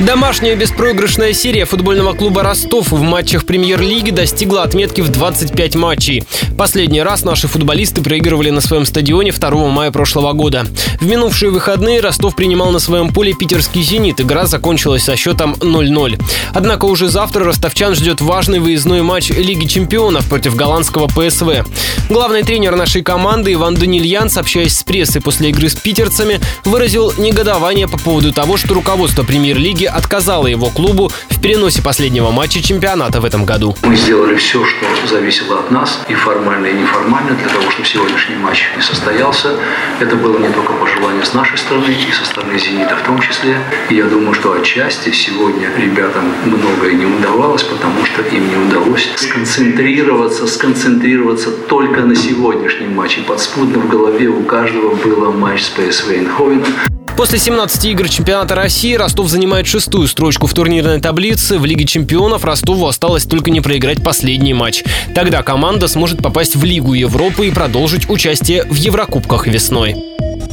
Домашняя беспроигрышная серия футбольного клуба «Ростов» в матчах премьер-лиги достигла отметки в 25 матчей. Последний раз наши футболисты проигрывали на своем стадионе 2 мая прошлого года. В минувшие выходные Ростов принимал на своем поле питерский «Зенит». Игра закончилась со счетом 0-0. Однако уже завтра ростовчан ждет важный выездной матч Лиги чемпионов против голландского ПСВ. Главный тренер нашей команды Иван Данильян, сообщаясь с прессой после игры с питерцами, выразил негодование по поводу того, что руководство премьер-лиги итоге отказала его клубу в переносе последнего матча чемпионата в этом году. Мы сделали все, что зависело от нас, и формально, и неформально, для того, чтобы сегодняшний матч не состоялся. Это было не только пожелание с нашей стороны, и со стороны «Зенита» в том числе. И я думаю, что отчасти сегодня ребятам многое не удавалось, потому что им не удалось сконцентрироваться, сконцентрироваться только на сегодняшнем матче. Подспудно в голове у каждого было матч с ПСВ Эйнховеном. После 17 игр чемпионата России Ростов занимает шестую строчку в турнирной таблице. В Лиге чемпионов Ростову осталось только не проиграть последний матч. Тогда команда сможет попасть в Лигу Европы и продолжить участие в Еврокубках весной.